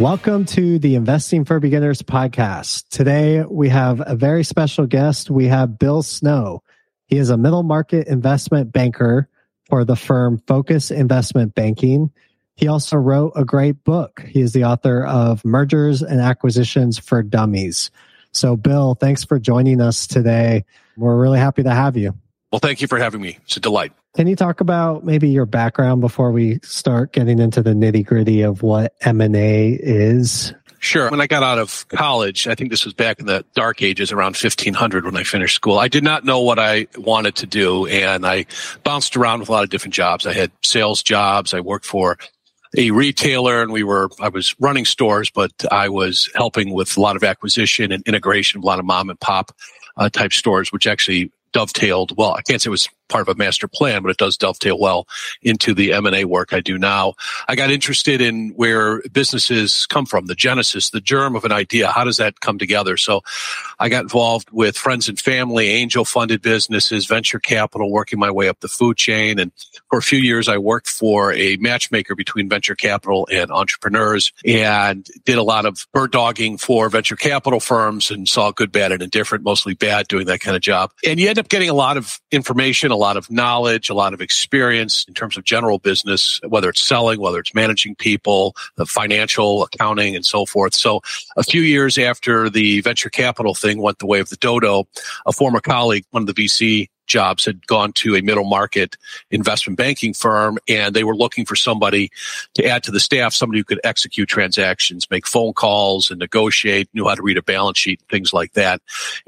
Welcome to the Investing for Beginners podcast. Today we have a very special guest. We have Bill Snow. He is a middle market investment banker for the firm Focus Investment Banking. He also wrote a great book. He is the author of Mergers and Acquisitions for Dummies. So, Bill, thanks for joining us today. We're really happy to have you. Well, thank you for having me. It's a delight. Can you talk about maybe your background before we start getting into the nitty gritty of what M&A is? Sure. When I got out of college, I think this was back in the dark ages around 1500 when I finished school. I did not know what I wanted to do and I bounced around with a lot of different jobs. I had sales jobs. I worked for a retailer and we were, I was running stores, but I was helping with a lot of acquisition and integration of a lot of mom and pop uh, type stores, which actually dovetailed well. I can't say it was part of a master plan, but it does dovetail well into the M&A work I do now. I got interested in where businesses come from, the genesis, the germ of an idea. How does that come together? So I got involved with friends and family, angel funded businesses, venture capital, working my way up the food chain. And for a few years, I worked for a matchmaker between venture capital and entrepreneurs and did a lot of bird dogging for venture capital firms and saw good, bad, and indifferent, mostly bad doing that kind of job. And you end up getting a lot of information, a lot of knowledge, a lot of experience in terms of general business, whether it's selling, whether it's managing people, the financial accounting and so forth. So a few years after the venture capital thing went the way of the dodo, a former colleague, one of the VC jobs had gone to a middle market investment banking firm and they were looking for somebody to add to the staff, somebody who could execute transactions, make phone calls and negotiate, knew how to read a balance sheet, things like that.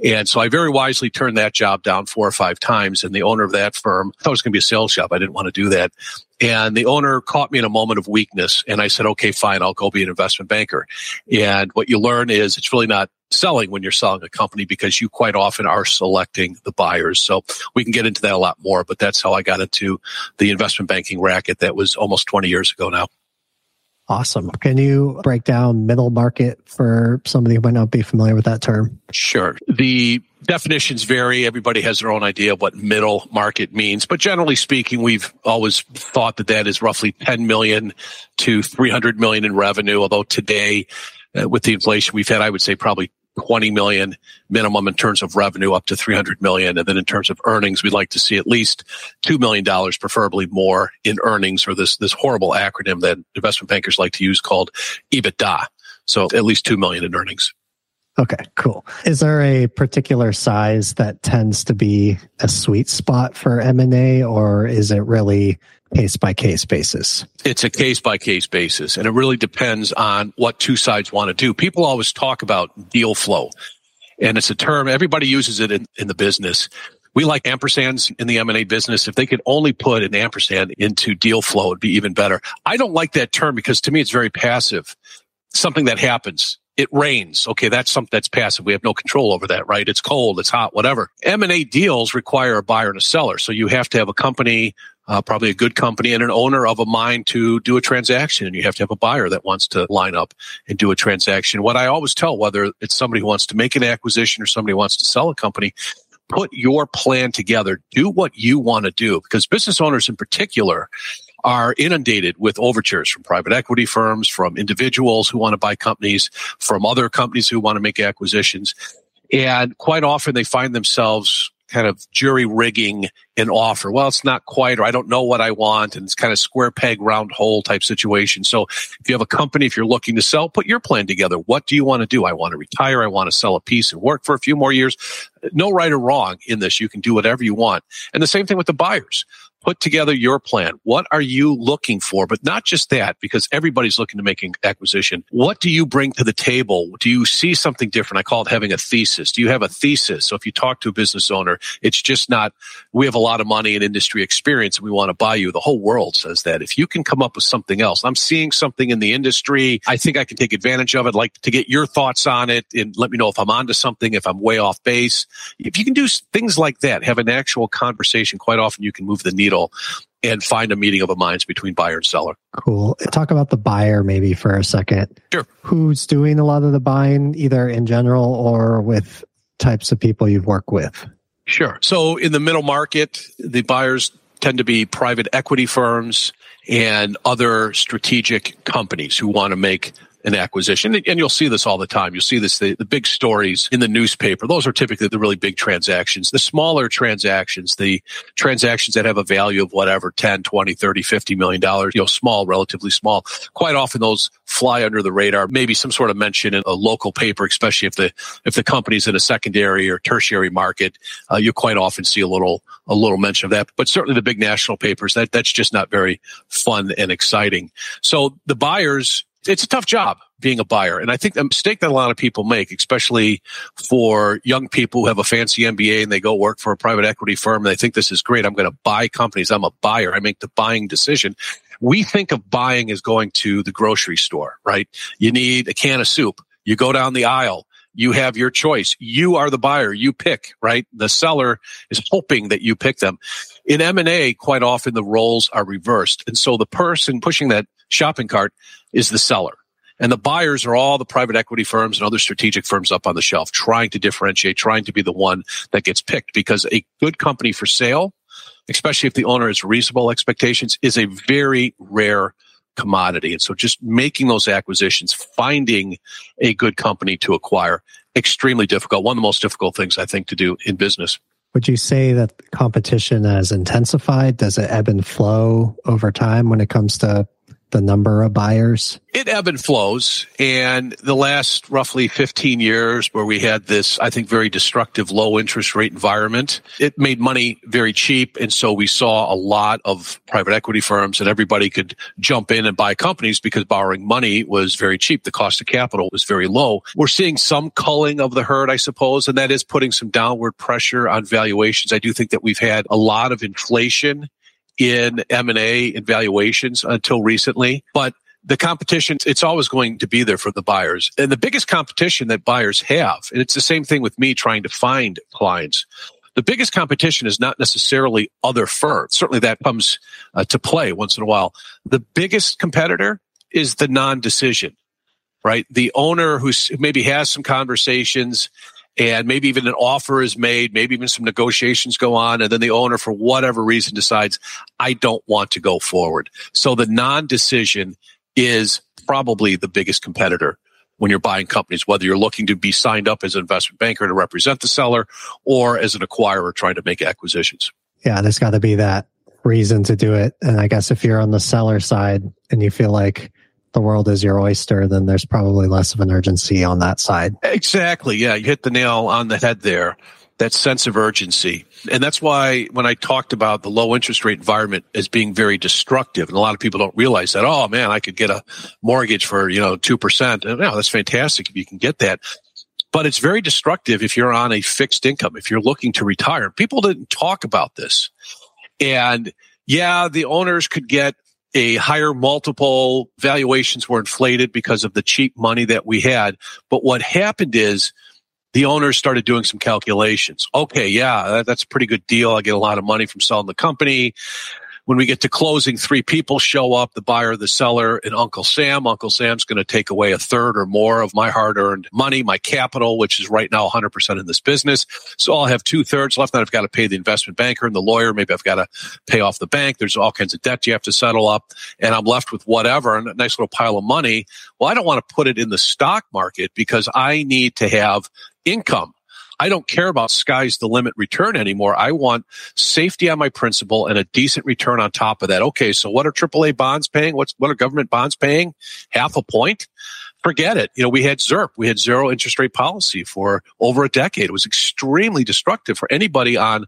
And so I very wisely turned that job down four or five times. And the owner of that firm thought it was going to be a sales job. I didn't want to do that. And the owner caught me in a moment of weakness. And I said, okay, fine, I'll go be an investment banker. And what you learn is it's really not selling when you're selling a company because you quite often are selecting the buyers. So we can get into that a lot more, but that's how I got into the investment banking racket that was almost 20 years ago now. Awesome. Can you break down middle market for somebody who might not be familiar with that term? Sure. The definitions vary. Everybody has their own idea of what middle market means, but generally speaking, we've always thought that that is roughly 10 million to 300 million in revenue. Although today, uh, with the inflation we've had, I would say probably 20 million minimum in terms of revenue up to 300 million. And then in terms of earnings, we'd like to see at least $2 million, preferably more in earnings or this, this horrible acronym that investment bankers like to use called EBITDA. So at least 2 million in earnings. Okay, cool. Is there a particular size that tends to be a sweet spot for M&A or is it really case by case basis? It's a case by case basis, and it really depends on what two sides want to do. People always talk about deal flow. And it's a term, everybody uses it in, in the business. We like ampersands in the M&A business. If they could only put an ampersand into deal flow, it'd be even better. I don't like that term because to me it's very passive. Something that happens. It rains. Okay, that's something that's passive. We have no control over that, right? It's cold, it's hot, whatever. M&A deals require a buyer and a seller. So you have to have a company uh, probably a good company and an owner of a mine to do a transaction. And you have to have a buyer that wants to line up and do a transaction. What I always tell, whether it's somebody who wants to make an acquisition or somebody who wants to sell a company, put your plan together. Do what you want to do because business owners in particular are inundated with overtures from private equity firms, from individuals who want to buy companies, from other companies who want to make acquisitions. And quite often they find themselves kind of jury rigging an offer. Well, it's not quite, or I don't know what I want. And it's kind of square peg, round hole type situation. So if you have a company, if you're looking to sell, put your plan together. What do you want to do? I want to retire. I want to sell a piece and work for a few more years. No right or wrong in this. You can do whatever you want. And the same thing with the buyers put together your plan. What are you looking for? But not just that, because everybody's looking to make an acquisition. What do you bring to the table? Do you see something different? I call it having a thesis. Do you have a thesis? So if you talk to a business owner, it's just not, we have a lot of money and industry experience and we want to buy you. The whole world says that. If you can come up with something else, I'm seeing something in the industry. I think I can take advantage of it. I'd like to get your thoughts on it and let me know if I'm onto something, if I'm way off base. If you can do things like that, have an actual conversation, quite often you can move the needle needle and find a meeting of the minds between buyer and seller. Cool. Talk about the buyer maybe for a second. Sure. Who's doing a lot of the buying, either in general or with types of people you've worked with? Sure. So in the middle market, the buyers tend to be private equity firms and other strategic companies who want to make an acquisition. And you'll see this all the time. You'll see this, the, the big stories in the newspaper. Those are typically the really big transactions. The smaller transactions, the transactions that have a value of whatever, 10, 20, 30, 50 million dollars, you know, small, relatively small. Quite often those fly under the radar. Maybe some sort of mention in a local paper, especially if the, if the company's in a secondary or tertiary market, uh, you quite often see a little, a little mention of that. But certainly the big national papers, that, that's just not very fun and exciting. So the buyers, it's a tough job being a buyer. And I think the mistake that a lot of people make, especially for young people who have a fancy MBA and they go work for a private equity firm and they think this is great. I'm going to buy companies. I'm a buyer. I make the buying decision. We think of buying as going to the grocery store, right? You need a can of soup. You go down the aisle. You have your choice. You are the buyer. You pick, right? The seller is hoping that you pick them. In M&A, quite often the roles are reversed. And so the person pushing that shopping cart is the seller. And the buyers are all the private equity firms and other strategic firms up on the shelf trying to differentiate, trying to be the one that gets picked because a good company for sale, especially if the owner has reasonable expectations, is a very rare commodity. And so just making those acquisitions, finding a good company to acquire, extremely difficult. One of the most difficult things I think to do in business. Would you say that competition has intensified? Does it ebb and flow over time when it comes to the number of buyers? It ebb and flows. And the last roughly 15 years where we had this, I think, very destructive low interest rate environment, it made money very cheap. And so we saw a lot of private equity firms and everybody could jump in and buy companies because borrowing money was very cheap. The cost of capital was very low. We're seeing some culling of the herd, I suppose, and that is putting some downward pressure on valuations. I do think that we've had a lot of inflation in M&A valuations until recently, but the competition, it's always going to be there for the buyers. And the biggest competition that buyers have, and it's the same thing with me trying to find clients. The biggest competition is not necessarily other firms. Certainly that comes uh, to play once in a while. The biggest competitor is the non-decision, right? The owner who maybe has some conversations and maybe even an offer is made, maybe even some negotiations go on, and then the owner, for whatever reason, decides, I don't want to go forward. So the non decision is probably the biggest competitor when you're buying companies, whether you're looking to be signed up as an investment banker to represent the seller or as an acquirer trying to make acquisitions. Yeah, there's got to be that reason to do it. And I guess if you're on the seller side and you feel like the world is your oyster, then there's probably less of an urgency on that side. Exactly. Yeah. You hit the nail on the head there. That sense of urgency. And that's why when I talked about the low interest rate environment as being very destructive, and a lot of people don't realize that, oh man, I could get a mortgage for, you know, 2%. And yeah, that's fantastic if you can get that. but it's very destructive if you're on a fixed income, if you're looking to retire. People didn't talk about this. And yeah, the owners could get a higher multiple valuations were inflated because of the cheap money that we had. But what happened is the owners started doing some calculations. Okay, yeah, that's a pretty good deal. I get a lot of money from selling the company. When we get to closing, three people show up, the buyer, the seller, and Uncle Sam. Uncle Sam's going to take away a third or more of my hard earned money, my capital, which is right now 100% in this business. So I'll have two thirds left. Then I've got to pay the investment banker and the lawyer. Maybe I've got to pay off the bank. There's all kinds of debt you have to settle up. And I'm left with whatever, and a nice little pile of money. Well, I don't want to put it in the stock market because I need to have income. I don't care about sky's the limit return anymore. I want safety on my principal and a decent return on top of that. Okay, so what are AAA bonds paying? What's what are government bonds paying? Half a point? Forget it. You know, we had ZIRP. We had zero interest rate policy for over a decade. It was extremely destructive for anybody on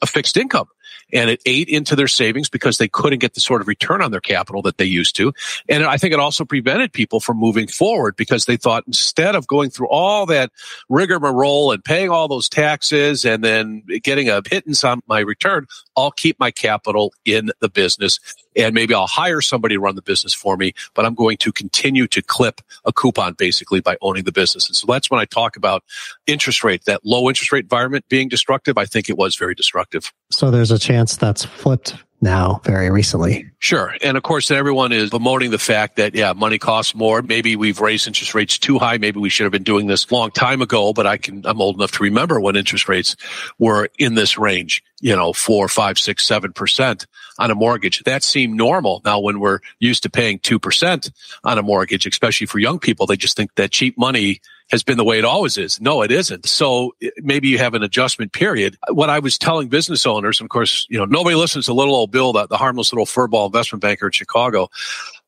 a fixed income and it ate into their savings because they couldn't get the sort of return on their capital that they used to. And I think it also prevented people from moving forward because they thought instead of going through all that rigmarole and paying all those taxes and then getting a pittance on my return, I'll keep my capital in the business and maybe I'll hire somebody to run the business for me, but I'm going to continue to clip a coupon basically by owning the business. And so that's when I talk about interest rate, that low interest rate environment being destructive. I think it was very destructive. So there's a chance that's flipped now very recently. Sure. And of course, everyone is bemoaning the fact that, yeah, money costs more. Maybe we've raised interest rates too high. Maybe we should have been doing this a long time ago, but I can, I'm old enough to remember when interest rates were in this range, you know, four, five, six, seven percent on a mortgage. That seemed normal. Now, when we're used to paying 2% on a mortgage, especially for young people, they just think that cheap money has been the way it always is. No, it isn't. So eh, maybe you have an adjustment period. What I was telling business owners, of course, you know, nobody listens to little old Bill, the, the harmless little furball investment banker in Chicago.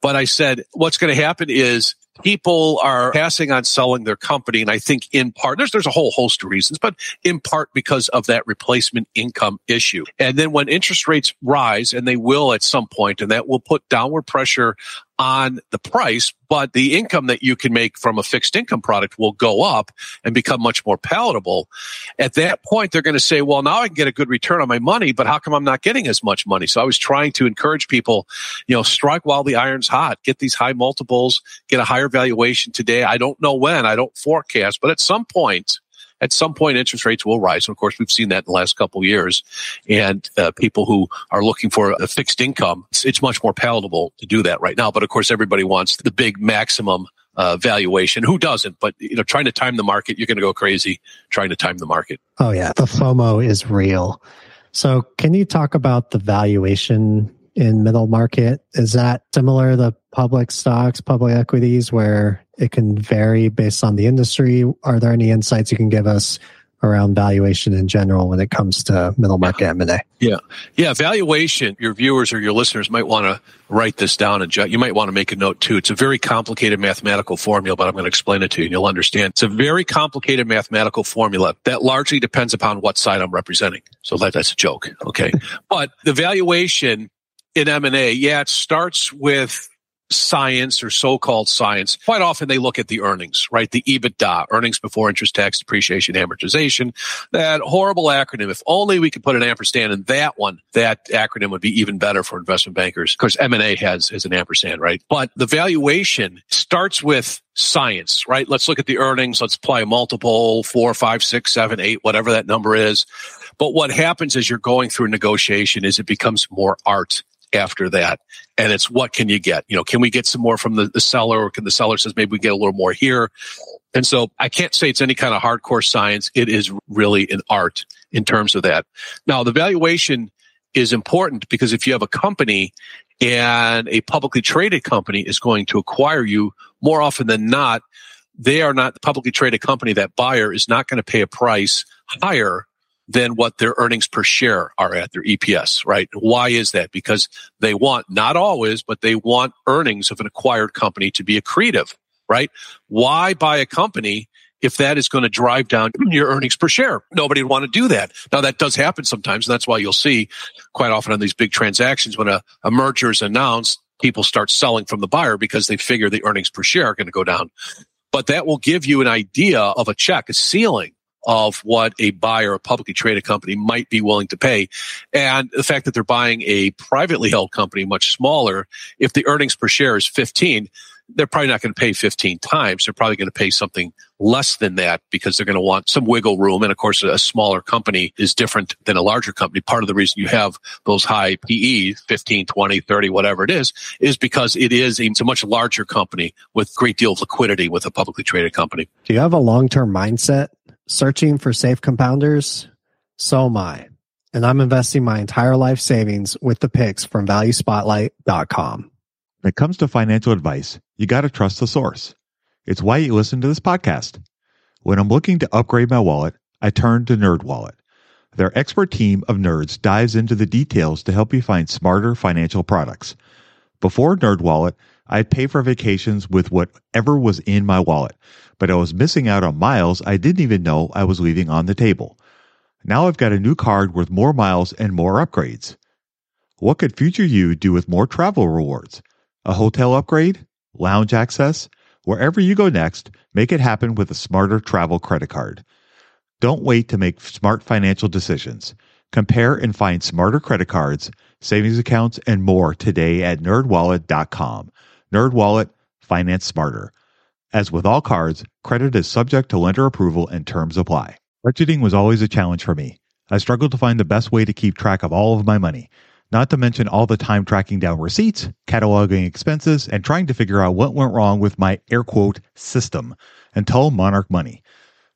But I said, what's going to happen is people are passing on selling their company. And I think in part, there's, there's a whole host of reasons, but in part because of that replacement income issue. And then when interest rates rise, and they will at some point, and that will put downward pressure on the price, but the income that you can make from a fixed income product will go up and become much more palatable. At that point, they're going to say, well, now I can get a good return on my money, but how come I'm not getting as much money? So I was trying to encourage people, you know, strike while the iron's hot, get these high multiples, get a higher valuation today. I don't know when, I don't forecast, but at some point, at some point interest rates will rise. And of course, we've seen that in the last couple of years. And uh, people who are looking for a fixed income, it's, it's, much more palatable to do that right now. But of course, everybody wants the big maximum uh, valuation. Who doesn't? But you know, trying to time the market, you're going to go crazy trying to time the market. Oh yeah, the FOMO is real. So, can you talk about the valuation in middle market? Is that similar to the public stocks, public equities, where it can vary based on the industry? Are there any insights you can give us around valuation in general when it comes to middle market M&A? Yeah. Yeah. Valuation, your viewers or your listeners might want to write this down and you might want to make a note too. It's a very complicated mathematical formula, but I'm going to explain it to you and you'll understand. It's a very complicated mathematical formula that largely depends upon what side I'm representing. So that, that's a joke. Okay. but the valuation in M&A, yeah, it starts with science or so-called science. Quite often they look at the earnings, right? The EBITDA, earnings before interest, tax, depreciation, amortization. That horrible acronym. If only we could put an ampersand in that one, that acronym would be even better for investment bankers. Of course, M&A has, has an ampersand, right? But the valuation starts with science, right? Let's look at the earnings. Let's apply a multiple, four, five, six, seven, eight, whatever that number is. But what happens as you're going through negotiation is it becomes more art after that. And it's what can you get? You know, can we get some more from the, the seller or can the seller says maybe we get a little more here? And so I can't say it's any kind of hardcore science. It is really an art in terms of that. Now the valuation is important because if you have a company and a publicly traded company is going to acquire you more often than not, they are not the publicly traded company. That buyer is not going to pay a price higher than what their earnings per share are at their EPS, right? Why is that? Because they want, not always, but they want earnings of an acquired company to be accretive, right? Why buy a company if that is going to drive down your earnings per share? Nobody would want to do that. Now that does happen sometimes. And that's why you'll see quite often on these big transactions when a, a merger is announced, people start selling from the buyer because they figure the earnings per share are going to go down. but that will give you an idea of a check, a ceiling of what a buyer, a publicly traded company might be willing to pay. And the fact that they're buying a privately held company much smaller, if the earnings per share is 15, they're probably not going to pay 15 times. They're probably going to pay something less than that because they're going to want some wiggle room. And of course, a smaller company is different than a larger company. Part of the reason you have those high PE, 15, 20, 30, whatever it is, is because it is a, a much larger company with great deal of liquidity with a publicly traded company. Do you have a long-term mindset searching for safe compounders? So am I. And I'm investing my entire life savings with the picks from valuespotlight.com. When it comes to financial advice, you got to trust the source. It's why you listen to this podcast. When I'm looking to upgrade my wallet, I turn to NerdWallet. Their expert team of nerds dives into the details to help you find smarter financial products. Before NerdWallet, I'd pay for vacations with whatever was in my wallet, but I was missing out on miles I didn't even know I was leaving on the table. Now I've got a new card with more miles and more upgrades. What could future you do with more travel rewards? A hotel upgrade? Lounge access? Wherever you go next, make it happen with a smarter travel credit card. Don't wait to make smart financial decisions. Compare and find smarter credit cards, savings accounts, and more today at nerdwallet.com. NerdWallet, finance smarter. As with all cards, credit is subject to lender approval and terms apply. Budgeting was always a challenge for me. I struggled to find the best way to keep track of all of my money not to mention all the time tracking down receipts, cataloging expenses, and trying to figure out what went wrong with my air quote system until Monarch Money.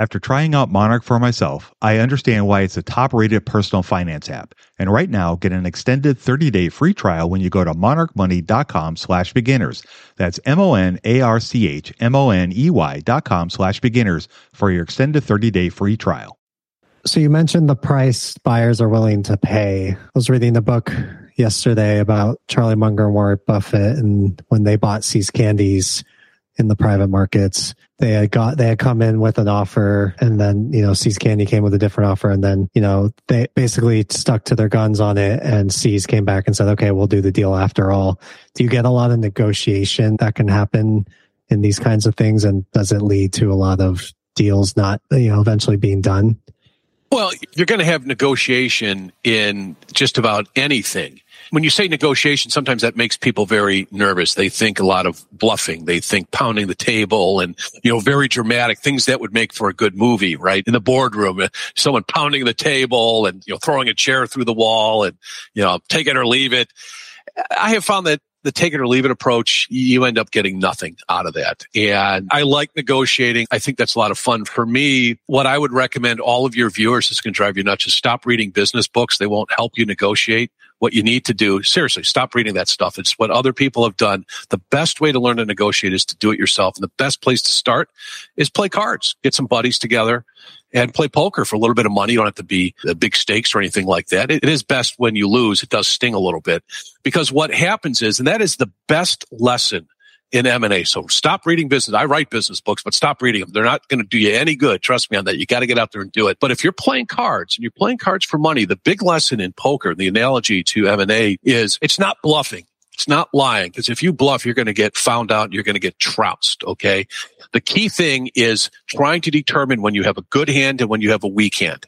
After trying out Monarch for myself, I understand why it's a top rated personal finance app. And right now, get an extended 30 day free trial when you go to monarchmoney.com slash beginners. That's M O N A R C H M O N E Y dot com slash beginners for your extended 30 day free trial. So you mentioned the price buyers are willing to pay. I was reading the book yesterday about Charlie Munger and Warren Buffett and when they bought See's Candies in the private markets. They had got they had come in with an offer, and then you know See's Candy came with a different offer, and then you know they basically stuck to their guns on it. And See's came back and said, "Okay, we'll do the deal after all." Do you get a lot of negotiation that can happen in these kinds of things, and does it lead to a lot of deals not you know eventually being done? Well, you're going to have negotiation in just about anything when you say negotiation, sometimes that makes people very nervous. They think a lot of bluffing. They think pounding the table and, you know, very dramatic things that would make for a good movie, right? In the boardroom, uh, someone pounding the table and, you know, throwing a chair through the wall and, you know, take it or leave it. I have found that the take it or leave it approach, you end up getting nothing out of that. And I like negotiating. I think that's a lot of fun. For me, what I would recommend all of your viewers is going to drive you nuts is stop reading business books. They won't help you negotiate what you need to do. Seriously, stop reading that stuff. It's what other people have done. The best way to learn to negotiate is to do it yourself. And the best place to start is play cards. Get some buddies together and play poker for a little bit of money. You don't have to be big stakes or anything like that. it is best when you lose. It does sting a little bit because what happens is, and that is the best lesson in M&A. So stop reading business. I write business books, but stop reading them. They're not going to do you any good. Trust me on that. You got to get out there and do it. But if you're playing cards and you're playing cards for money, the big lesson in poker, the analogy to M&A is it's not bluffing. It's not lying because if you bluff, you're going to get found out. You're going to get trounced. Okay. The key thing is trying to determine when you have a good hand and when you have a weak hand.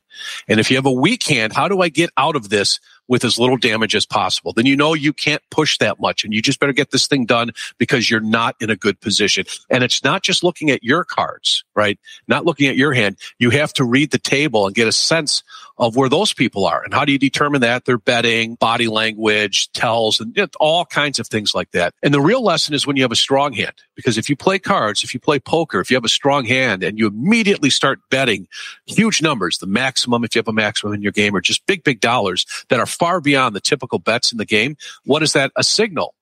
And if you have a weak hand, how do I get out of this with as little damage as possible? Then you know you can't push that much and you just better get this thing done because you're not in a good position. And it's not just looking at your cards, right? Not looking at your hand. You have to read the table and get a sense of where those people are. And how do you determine that? They're betting, body language, tells, and all kinds of things like that. And the real lesson is when you have a strong hand, because if you play cards, if you play poker, if you have a strong hand and you immediately start betting huge numbers, the maximum, if you have a maximum in your game, or just big, big dollars that are far beyond the typical bets in the game, what is that a signal?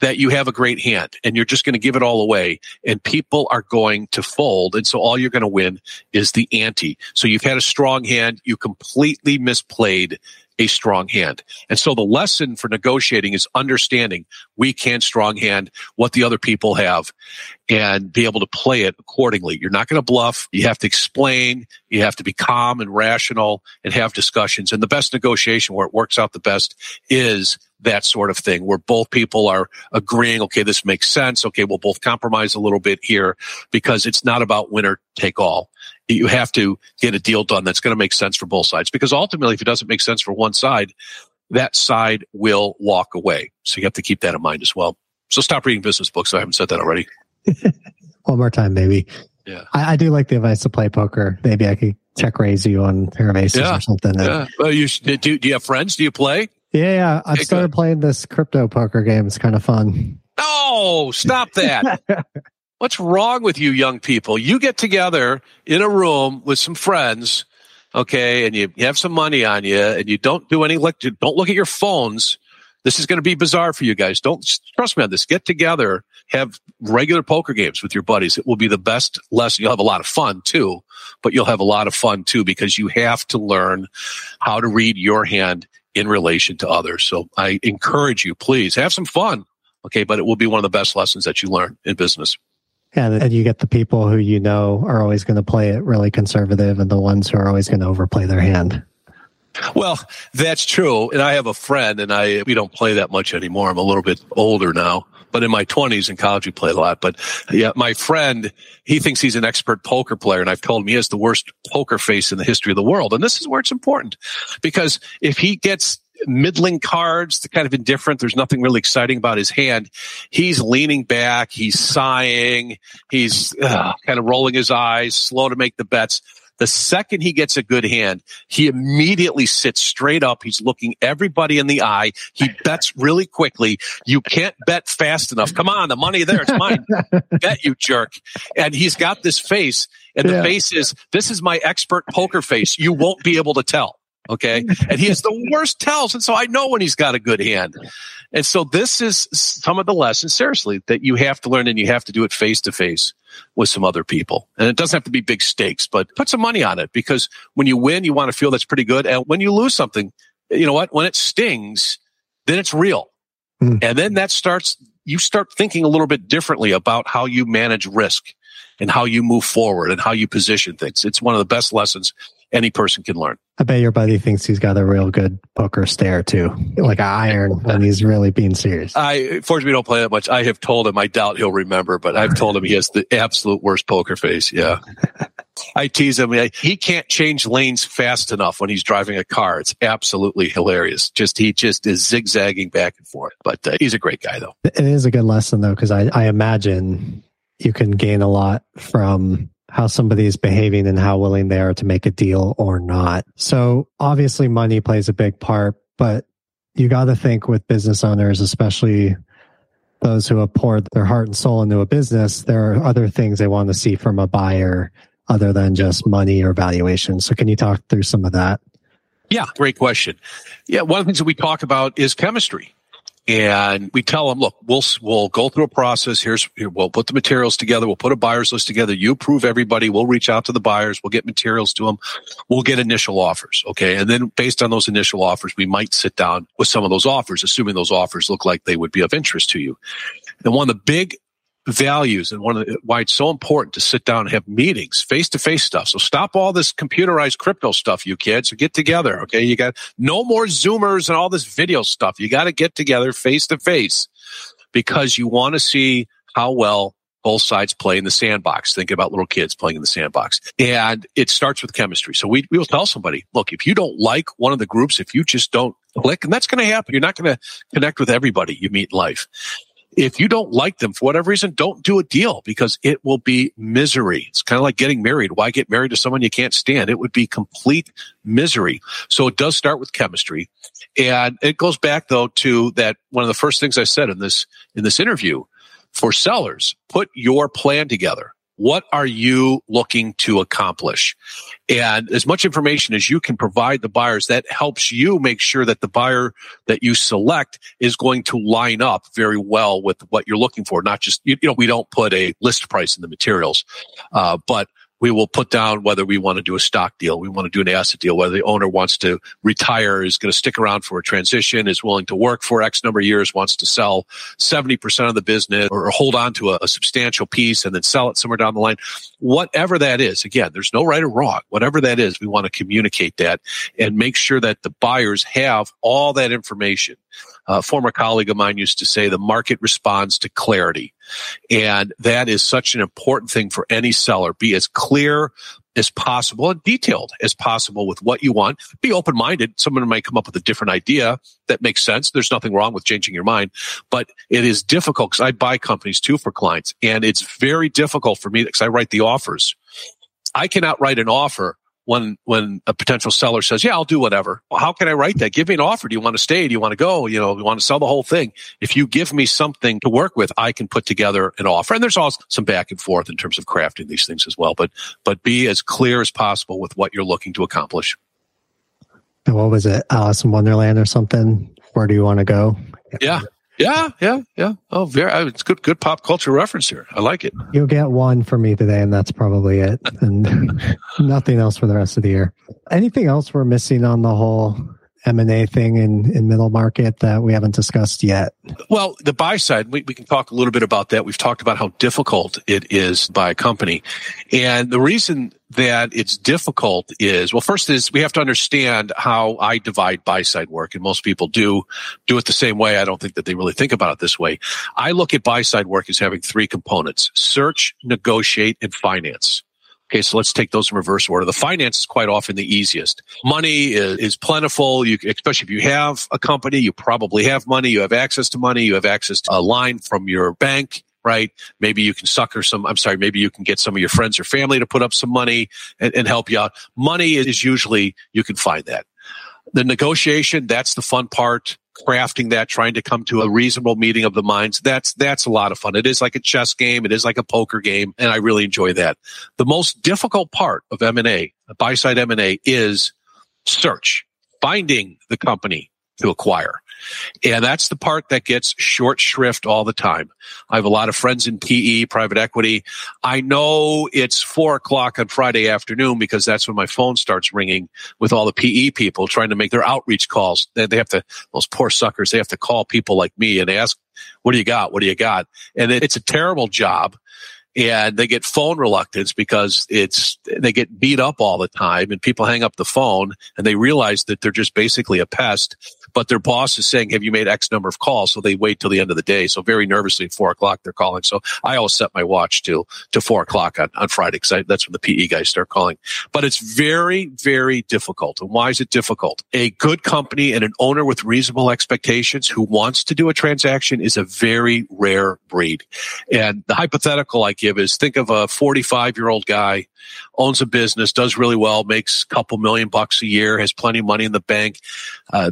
that you have a great hand and you're just going to give it all away and people are going to fold. And so all you're going to win is the ante. So you've had a strong hand. You completely misplayed a strong hand. And so the lesson for negotiating is understanding we can strong hand, what the other people have and be able to play it accordingly. You're not going to bluff. You have to explain. You have to be calm and rational and have discussions. And the best negotiation where it works out the best is that sort of thing where both people are agreeing, okay, this makes sense. Okay, we'll both compromise a little bit here because it's not about winner take all you have to get a deal done that's going to make sense for both sides. Because ultimately, if it doesn't make sense for one side, that side will walk away. So you have to keep that in mind as well. So stop reading business books. I haven't said that already. One more time, maybe. Yeah. I, I, do like the advice to play poker. Maybe I could check raise you on pair of aces yeah. or something. Yeah. Well, you do, do you have friends? Do you play? Yeah, yeah. I've started playing this crypto poker game. It's kind of fun. No, stop that. What's wrong with you young people? You get together in a room with some friends, okay, and you, you have some money on you and you don't do any, like don't look at your phones. This is going to be bizarre for you guys. Don't trust me on this. Get together, have regular poker games with your buddies. It will be the best lesson. You'll have a lot of fun too, but you'll have a lot of fun too because you have to learn how to read your hand in relation to others. So I encourage you, please have some fun. Okay. But it will be one of the best lessons that you learn in business. And, and you get the people who you know are always going to play it really conservative and the ones who are always going to overplay their hand. Well, that's true. And I have a friend and I, we don't play that much anymore. I'm a little bit older now, but in my twenties in college, we played a lot. But yeah, my friend, he thinks he's an expert poker player. And I've told him he has the worst poker face in the history of the world. And this is where it's important because if he gets middling cards, the kind of indifferent. There's nothing really exciting about his hand. He's leaning back. He's sighing. He's uh, kind of rolling his eyes, slow to make the bets. The second he gets a good hand, he immediately sits straight up. He's looking everybody in the eye. He bets really quickly. You can't bet fast enough. Come on, the money there. It's mine. bet you jerk. And he's got this face and the yeah. face is, this is my expert poker face. You won't be able to tell. Okay. And he has the worst tells. And so I know when he's got a good hand. And so this is some of the lessons, seriously, that you have to learn and you have to do it face to face with some other people. And it doesn't have to be big stakes, but put some money on it because when you win, you want to feel that's pretty good. And when you lose something, you know what? When it stings, then it's real. Mm. And then that starts, you start thinking a little bit differently about how you manage risk and how you move forward and how you position things. It's one of the best lessons any person can learn. I bet your buddy thinks he's got a real good poker stare too, like an iron when he's really being serious. I fortunately don't play that much. I have told him. I doubt he'll remember, but I've told him he has the absolute worst poker face. Yeah. I tease him. He can't change lanes fast enough when he's driving a car. It's absolutely hilarious. Just he just is zigzagging back and forth. But uh, he's a great guy, though. It is a good lesson, though, because I, I imagine you can gain a lot from how somebody is behaving and how willing they are to make a deal or not. So obviously money plays a big part, but you got to think with business owners, especially those who have poured their heart and soul into a business, there are other things they want to see from a buyer other than just money or valuation. So can you talk through some of that? Yeah, great question. Yeah, one of the things that we talk about is chemistry and we tell them, look, we'll we'll go through a process. Here's here, we'll put the materials together. We'll put a buyers list together. You approve everybody. We'll reach out to the buyers. We'll get materials to them. We'll get initial offers. Okay, and then based on those initial offers, we might sit down with some of those offers, assuming those offers look like they would be of interest to you. And one of the big values and one of the, why it's so important to sit down and have meetings, face to face stuff. So stop all this computerized crypto stuff, you kids. Get together. Okay. You got no more Zoomers and all this video stuff. You got to get together face to face because you want to see how well both sides play in the sandbox. Think about little kids playing in the sandbox. And it starts with chemistry. So we, we will tell somebody, look, if you don't like one of the groups, if you just don't click, and that's going to happen, you're not going to connect with everybody you meet in life if you don't like them for whatever reason, don't do a deal because it will be misery. It's kind of like getting married. Why get married to someone you can't stand? It would be complete misery. So it does start with chemistry. And it goes back though to that one of the first things I said in this, in this interview for sellers, put your plan together. What are you looking to accomplish? And as much information as you can provide the buyers, that helps you make sure that the buyer that you select is going to line up very well with what you're looking for. Not just, you know, we don't put a list price in the materials, uh, but we will put down whether we want to do a stock deal, we want to do an asset deal, whether the owner wants to retire, is going to stick around for a transition, is willing to work for X number of years, wants to sell 70% of the business or hold on to a, a substantial piece and then sell it somewhere down the line. Whatever that is, again, there's no right or wrong. Whatever that is, we want to communicate that and make sure that the buyers have all that information. A former colleague of mine used to say the market responds to clarity. And that is such an important thing for any seller. Be as clear as possible and detailed as possible with what you want. Be open minded. Someone might come up with a different idea that makes sense. There's nothing wrong with changing your mind, but it is difficult because I buy companies too for clients and it's very difficult for me because I write the offers. I cannot write an offer when when a potential seller says, "Yeah, I'll do whatever." Well, how can I write that? Give me an offer. Do you want to stay? Do you want to go? You know, you want to sell the whole thing? If you give me something to work with, I can put together an offer. And there's also some back and forth in terms of crafting these things as well. But but be as clear as possible with what you're looking to accomplish. And what was it, Alice in Wonderland or something? Where do you want to go? Yeah, yeah, yeah, yeah. Oh, very. Uh, it's good. Good pop culture reference here. I like it. You'll get one for me today, and that's probably it, and nothing else for the rest of the year. Anything else we're missing on the whole M&A thing in, in middle market that we haven't discussed yet? Well, the buy side, we, we can talk a little bit about that. We've talked about how difficult it is by a company. And the reason that it's difficult is, well, first is we have to understand how I divide buy side work. And most people do do it the same way. I don't think that they really think about it this way. I look at buy side work as having three components, search, negotiate, and finance. Okay, so let's take those in reverse order. The finance is quite often the easiest. Money is, is, plentiful. You, especially if you have a company, you probably have money. You have access to money. You have access to a line from your bank, right? Maybe you can sucker some. I'm sorry. Maybe you can get some of your friends or family to put up some money and, and help you out. Money is usually you can find that. The negotiation, that's the fun part crafting that, trying to come to a reasonable meeting of the minds. That's, that's a lot of fun. It is like a chess game. It is like a poker game. And I really enjoy that. The most difficult part of M&A, buy side M&A is search, finding the company to acquire. And that's the part that gets short shrift all the time. I have a lot of friends in PE, private equity. I know it's four o'clock on Friday afternoon because that's when my phone starts ringing with all the PE people trying to make their outreach calls. They have to, those poor suckers, they have to call people like me and ask, what do you got? What do you got? And it's a terrible job and they get phone reluctance because it's they get beat up all the time and people hang up the phone and they realize that they're just basically a pest but their boss is saying, have you made X number of calls? So they wait till the end of the day. So very nervously at four o'clock, they're calling. So I always set my watch to, to four o'clock on, on Friday because that's when the PE guys start calling. But it's very, very difficult. And why is it difficult? A good company and an owner with reasonable expectations who wants to do a transaction is a very rare breed. And the hypothetical I give is think of a 45 year old guy owns a business, does really well, makes a couple million bucks a year, has plenty of money in the bank, uh,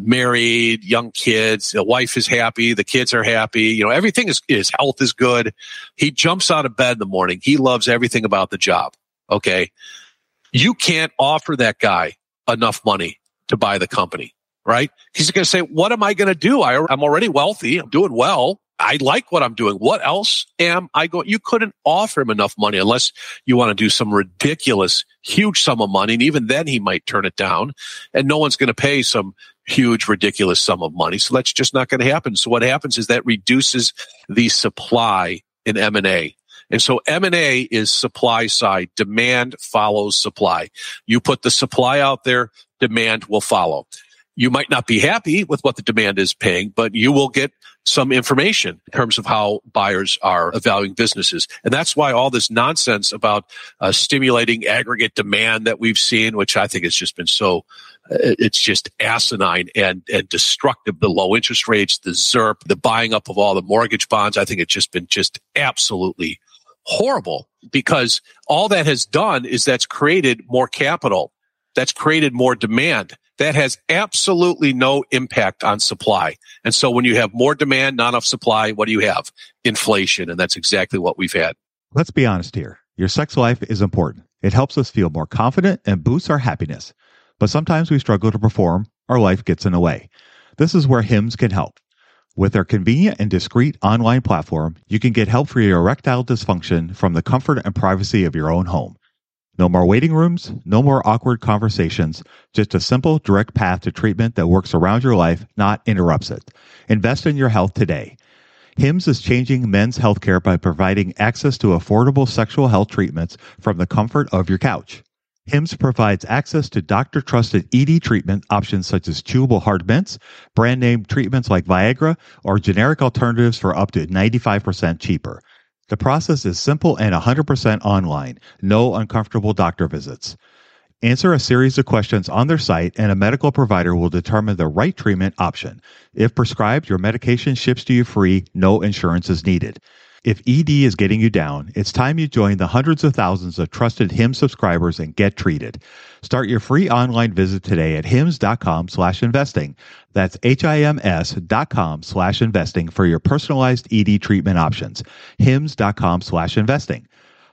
married, young kids, the wife is happy, the kids are happy, you know, everything is, his health is good. He jumps out of bed in the morning. He loves everything about the job. Okay. You can't offer that guy enough money to buy the company, right? He's going to say, what am I going to do? I, I'm already wealthy. I'm doing well. I like what I'm doing. What else am I going? You couldn't offer him enough money unless you want to do some ridiculous, huge sum of money. And even then he might turn it down and no one's going to pay some huge, ridiculous sum of money. So that's just not going to happen. So what happens is that reduces the supply in M&A. And so M&A is supply side. Demand follows supply. You put the supply out there, demand will follow. You might not be happy with what the demand is paying, but you will get some information in terms of how buyers are evaluating businesses. And that's why all this nonsense about uh, stimulating aggregate demand that we've seen, which I think has just been so it's just asinine and, and destructive. The low interest rates, the ZIRP, the buying up of all the mortgage bonds. I think it's just been just absolutely horrible because all that has done is that's created more capital. That's created more demand. That has absolutely no impact on supply. And so when you have more demand, not enough supply, what do you have? Inflation. And that's exactly what we've had. Let's be honest here. Your sex life is important. It helps us feel more confident and boosts our happiness. But sometimes we struggle to perform, our life gets in the way. This is where Hims can help. With their convenient and discreet online platform, you can get help for your erectile dysfunction from the comfort and privacy of your own home. No more waiting rooms, no more awkward conversations, just a simple, direct path to treatment that works around your life, not interrupts it. Invest in your health today. HIMS is changing men's healthcare by providing access to affordable sexual health treatments from the comfort of your couch. HIMS provides access to doctor trusted ED treatment options such as chewable hard mints, brand name treatments like Viagra, or generic alternatives for up to 95% cheaper. The process is simple and 100% online, no uncomfortable doctor visits. Answer a series of questions on their site, and a medical provider will determine the right treatment option. If prescribed, your medication ships to you free, no insurance is needed. If ED is getting you down, it's time you join the hundreds of thousands of trusted HIMS subscribers and get treated. Start your free online visit today at hims.com slash investing. That's H-I-M-S dot com slash investing for your personalized ED treatment options. hims.com slash investing.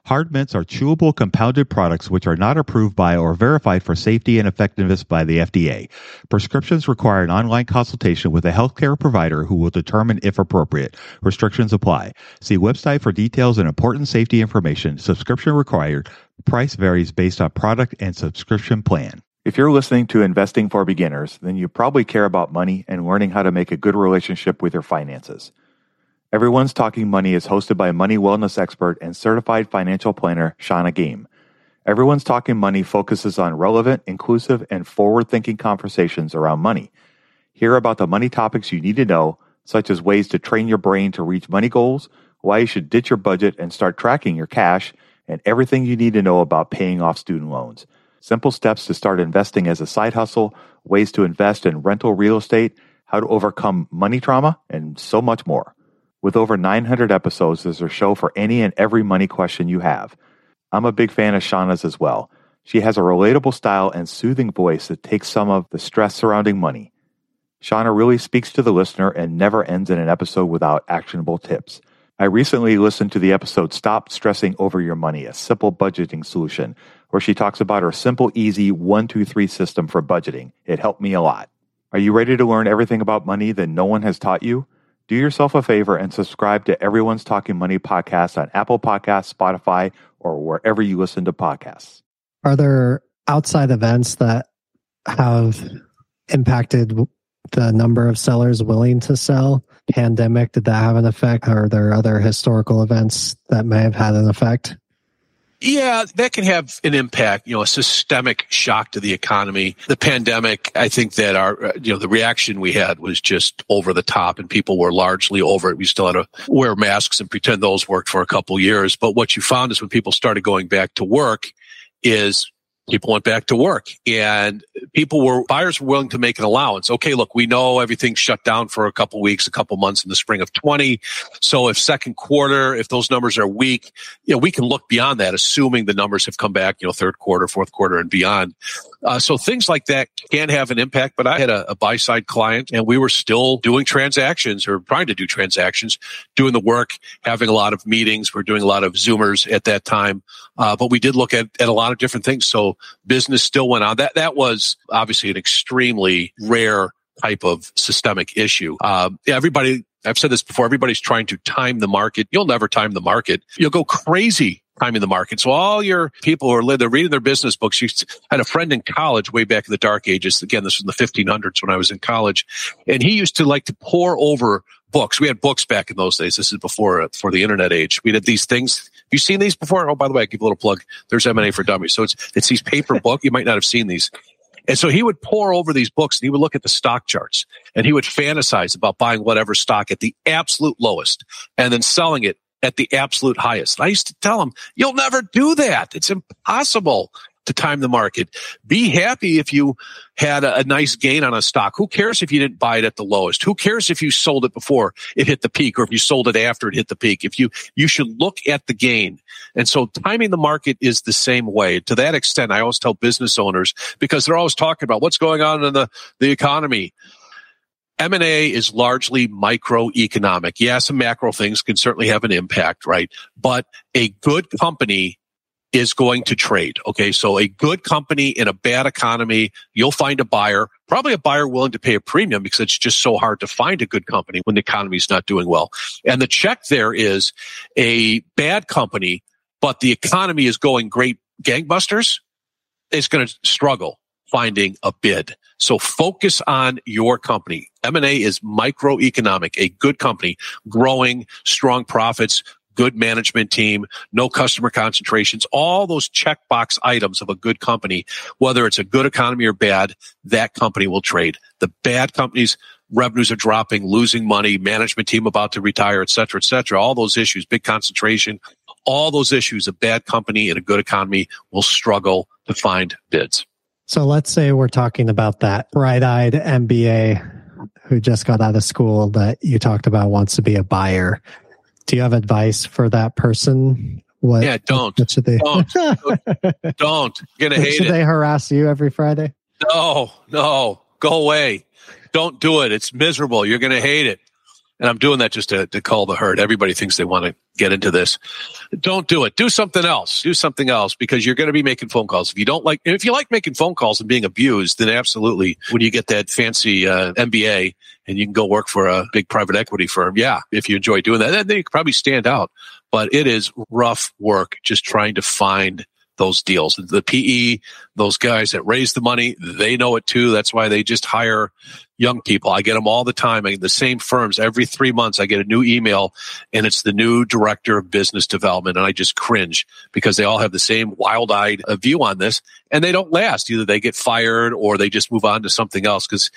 Hard mints are chewable compounded products which are not approved by or verified for safety and effectiveness by the FDA. Prescriptions require an online consultation with a healthcare provider who will determine if appropriate. Restrictions apply. See website for details and important safety information. Subscription required. Price varies based on product and subscription plan. If you're listening to Investing for Beginners, then you probably care about money and learning how to make a good relationship with your finances. Everyone's Talking Money is hosted by money wellness expert and certified financial planner Shannah Game. Everyone's Talking Money focuses on relevant, inclusive, and forward thinking conversations around money. Hear about the money topics you need to know, such as ways to train your brain to reach money goals, why you should ditch your budget and start tracking your cash, and everything you need to know about paying off student loans. Simple steps to start investing as a side hustle, ways to invest in rental real estate, how to overcome money trauma, and so much more. With over 900 episodes, there's a show for any and every money question you have. I'm a big fan of Shannah's as well. She has a relatable style and soothing voice that takes some of the stress surrounding money. Shauna really speaks to the listener and never ends in an episode without actionable tips. I recently listened to the episode Stop Stressing Over Your Money, a simple budgeting solution, where she talks about her simple, easy one, two, three system for budgeting. It helped me a lot. Are you ready to learn everything about money that no one has taught you? Do yourself a favor and subscribe to Everyone's Talking Money podcast on Apple Podcasts, Spotify, or wherever you listen to podcasts. Are there outside events that have impacted the number of sellers willing to sell? Pandemic, did that have an effect? Are there other historical events that may have had an effect? Yeah, that can have an impact, you know, a systemic shock to the economy. The pandemic, I think that our, uh, you know, the reaction we had was just over the top and people were largely over it. We still had to wear masks and pretend those worked for a couple years. But what you found is when people started going back to work is people went back to work. And people were buyers were willing to make an allowance. Okay look we know everything's shut down for a couple weeks a couple months in the spring of 20 so if second quarter if those numbers are weak you know we can look beyond that assuming the numbers have come back you know third quarter fourth quarter and beyond. Uh, so things like that can have an impact but i had a, a buy side client and we were still doing transactions or trying to do transactions doing the work having a lot of meetings. We're doing a lot of zoomers at that time. Uh, but we did look at, at a lot of different things. So business still went on. That that was obviously an extremely rare type of systemic issue. Um, everybody, I've said this before. Everybody's trying to time the market. You'll never time the market. You'll go crazy timing the market. So all your people who are they're reading their business books. You had a friend in college way back in the dark ages. Again, this was in the 1500s when I was in college, and he used to like to pour over books. We had books back in those days. This is before uh, for the internet age. We had these things. Have you seen these before? Oh, by the way, I give a little plug. There's M and A for Dummies. So it's it's these paper book. You might not have seen these. And so he would pour over these books and he would look at the stock charts and he would fantasize about buying whatever stock at the absolute lowest and then selling it at the absolute highest. I used to tell him, you'll never do that. It's impossible to time the market. Be happy if you had a, a, nice gain on a stock. Who cares if you didn't buy it at the lowest? Who cares if you sold it before it hit the peak or if you sold it after it hit the peak? If you, you should look at the gain. And so timing the market is the same way. To that extent, I always tell business owners because they're always talking about what's going on in the, the economy. M&A is largely microeconomic. Yeah, some macro things can certainly have an impact, right? But a good company is going to trade. Okay. So a good company in a bad economy, you'll find a buyer, probably a buyer willing to pay a premium because it's just so hard to find a good company when the economy is not doing well. And the check there is a bad company, but the economy is going great gangbusters It's going to struggle finding a bid. So focus on your company. M&A is microeconomic, a good company, growing, strong profits, good management team, no customer concentrations, all those checkbox items of a good company, whether it's a good economy or bad, that company will trade. The bad companies, revenues are dropping, losing money, management team about to retire, et cetera, et cetera. All those issues, big concentration, all those issues, a bad company in a good economy will struggle to find bids. So let's say we're talking about that bright eyed MBA who just got out of school that you talked about wants to be a buyer do you have advice for that person? What? Yeah, don't. What should they? Don't. don't. You're gonna hate should it. Should they harass you every Friday? No, no. Go away. Don't do it. It's miserable. You're gonna hate it. And I'm doing that just to, to call the herd. Everybody thinks they want to get into this. Don't do it. Do something else. Do something else because you're going to be making phone calls. If you don't like, if you like making phone calls and being abused, then absolutely, when you get that fancy uh, MBA and you can go work for a big private equity firm, yeah, if you enjoy doing that, then you probably stand out. But it is rough work just trying to find those deals. The PE, those guys that raise the money, they know it too. That's why they just hire young people. I get them all the time. I the same firms every three months. I get a new email and it's the new director of business development. And I just cringe because they all have the same wild eyed uh, view on this and they don't last. Either they get fired or they just move on to something else because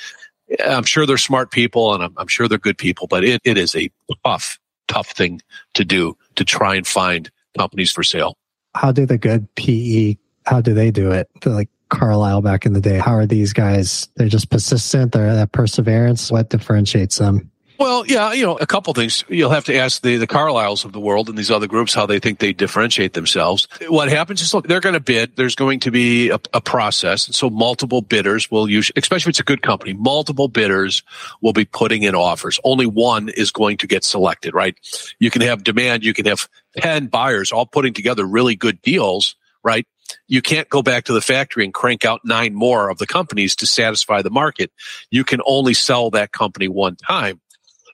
I'm sure they're smart people and I'm, I'm sure they're good people, but it, it is a tough, tough thing to do to try and find companies for sale how do the good PE, how do they do it? like Carlyle back in the day. How are these guys? They're just persistent. They're that perseverance. What differentiates them? Well, yeah, you know, a couple things. You'll have to ask the, the Carlyles of the world and these other groups how they think they differentiate themselves. What happens is, look, they're going to bid. There's going to be a, a process. And so multiple bidders will use, especially if it's a good company, multiple bidders will be putting in offers. Only one is going to get selected, right? You can have demand. You can have 10 buyers all putting together really good deals, right? You can't go back to the factory and crank out nine more of the companies to satisfy the market. You can only sell that company one time.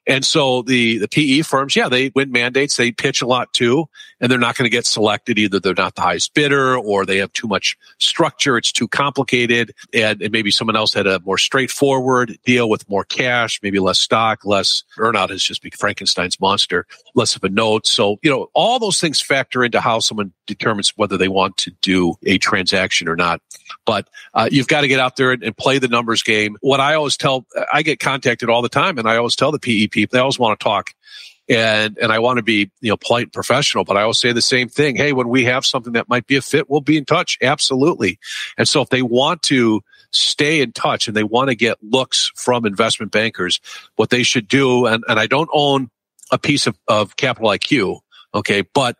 And so the, the PE firms, yeah, they win mandates. They pitch a lot too, and they're not going to get selected. Either they're not the highest bidder or they have too much structure. It's too complicated. And, and maybe someone else had a more straightforward deal with more cash, maybe less stock, less earnout has just Frankenstein's monster, less of a note. So, you know, all those things factor into how someone determines whether they want to do a transaction or not. But uh, you've got to get out there and, and play the numbers game. What I always tell, I get contacted all the time and I always tell the PE people. They always want to talk and and I want to be you know polite and professional, but I always say the same thing. Hey, when we have something that might be a fit, we'll be in touch. Absolutely. And so if they want to stay in touch and they want to get looks from investment bankers, what they should do, and, and I don't own a piece of, of Capital IQ, okay, but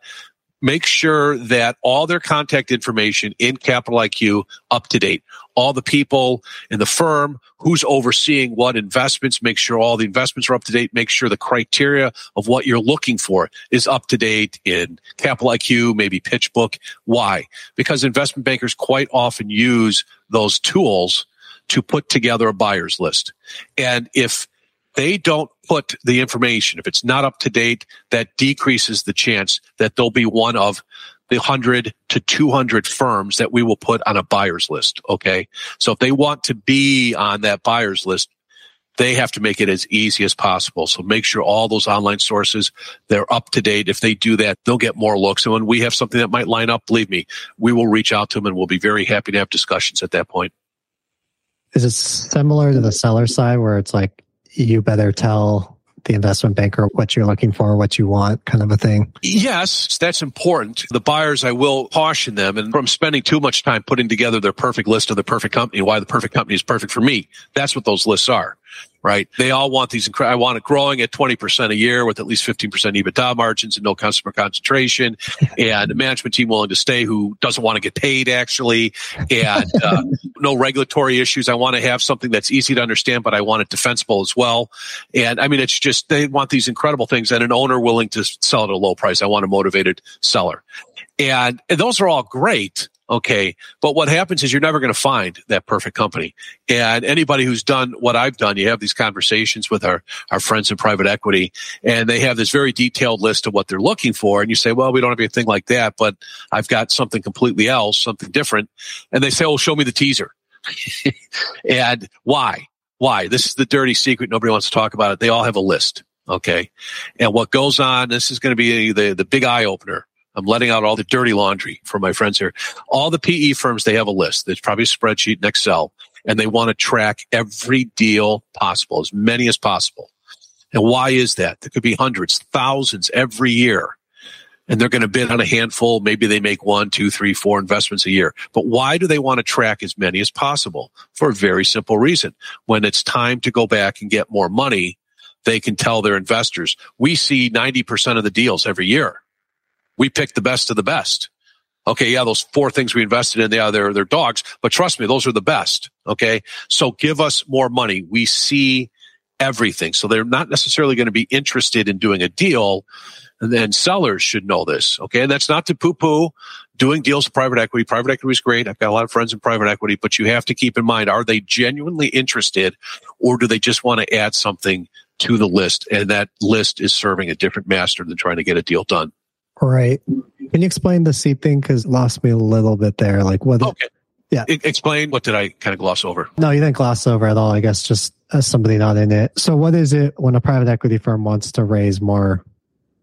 make sure that all their contact information in Capital IQ up to date. All the people in the firm, who's overseeing what investments, make sure all the investments are up to date, make sure the criteria of what you're looking for is up to date in Capital IQ, maybe PitchBook. Why? Because investment bankers quite often use those tools to put together a buyer's list. And if they don't put the information, if it's not up to date, that decreases the chance that they'll be one of the 100 to 200 firms that we will put on a buyer's list. Okay. So if they want to be on that buyer's list, they have to make it as easy as possible. So make sure all those online sources, they're up to date. If they do that, they'll get more looks. And when we have something that might line up, believe me, we will reach out to them and we'll be very happy to have discussions at that point. Is it similar to the seller side where it's like you better tell the investment banker what you're looking for, what you want, kind of a thing? Yes, that's important. The buyers, I will caution them and from spending too much time putting together their perfect list of the perfect company, why the perfect company is perfect for me. That's what those lists are right? They all want these. I want it growing at 20% a year with at least 15% EBITDA margins and no customer concentration and a management team willing to stay who doesn't want to get paid actually and uh, no regulatory issues. I want to have something that's easy to understand, but I want it defensible as well. And I mean, it's just, they want these incredible things and an owner willing to sell at a low price. I want a motivated seller. And, and those are all great. Okay. But what happens is you're never going to find that perfect company. And anybody who's done what I've done, you have these conversations with our, our friends in private equity and they have this very detailed list of what they're looking for. And you say, well, we don't have anything like that, but I've got something completely else, something different. And they say, oh, show me the teaser. and why? Why? This is the dirty secret. Nobody wants to talk about it. They all have a list. Okay. And what goes on, this is going to be the, the big eye opener I'm letting out all the dirty laundry for my friends here. All the PE firms, they have a list. There's probably a spreadsheet in Excel and they want to track every deal possible, as many as possible. And why is that? There could be hundreds, thousands every year. And they're going to bid on a handful. Maybe they make one, two, three, four investments a year. But why do they want to track as many as possible? For a very simple reason. When it's time to go back and get more money, they can tell their investors, we see 90% of the deals every year we picked the best of the best. Okay, yeah, those four things we invested in, yeah, they're, they're dogs, but trust me, those are the best. Okay. So give us more money. We see everything. So they're not necessarily going to be interested in doing a deal. And then sellers should know this. Okay. And that's not to poo poo doing deals with private equity. Private equity is great. I've got a lot of friends in private equity, but you have to keep in mind, are they genuinely interested or do they just want to add something to the list? And that list is serving a different master than trying to get a deal done. Right. Can you explain the seat thing? Because lost me a little bit there. Like what? Okay. Yeah. I, explain. What did I kind of gloss over? No, you didn't gloss over at all. I guess just as somebody not in it. So what is it when a private equity firm wants to raise more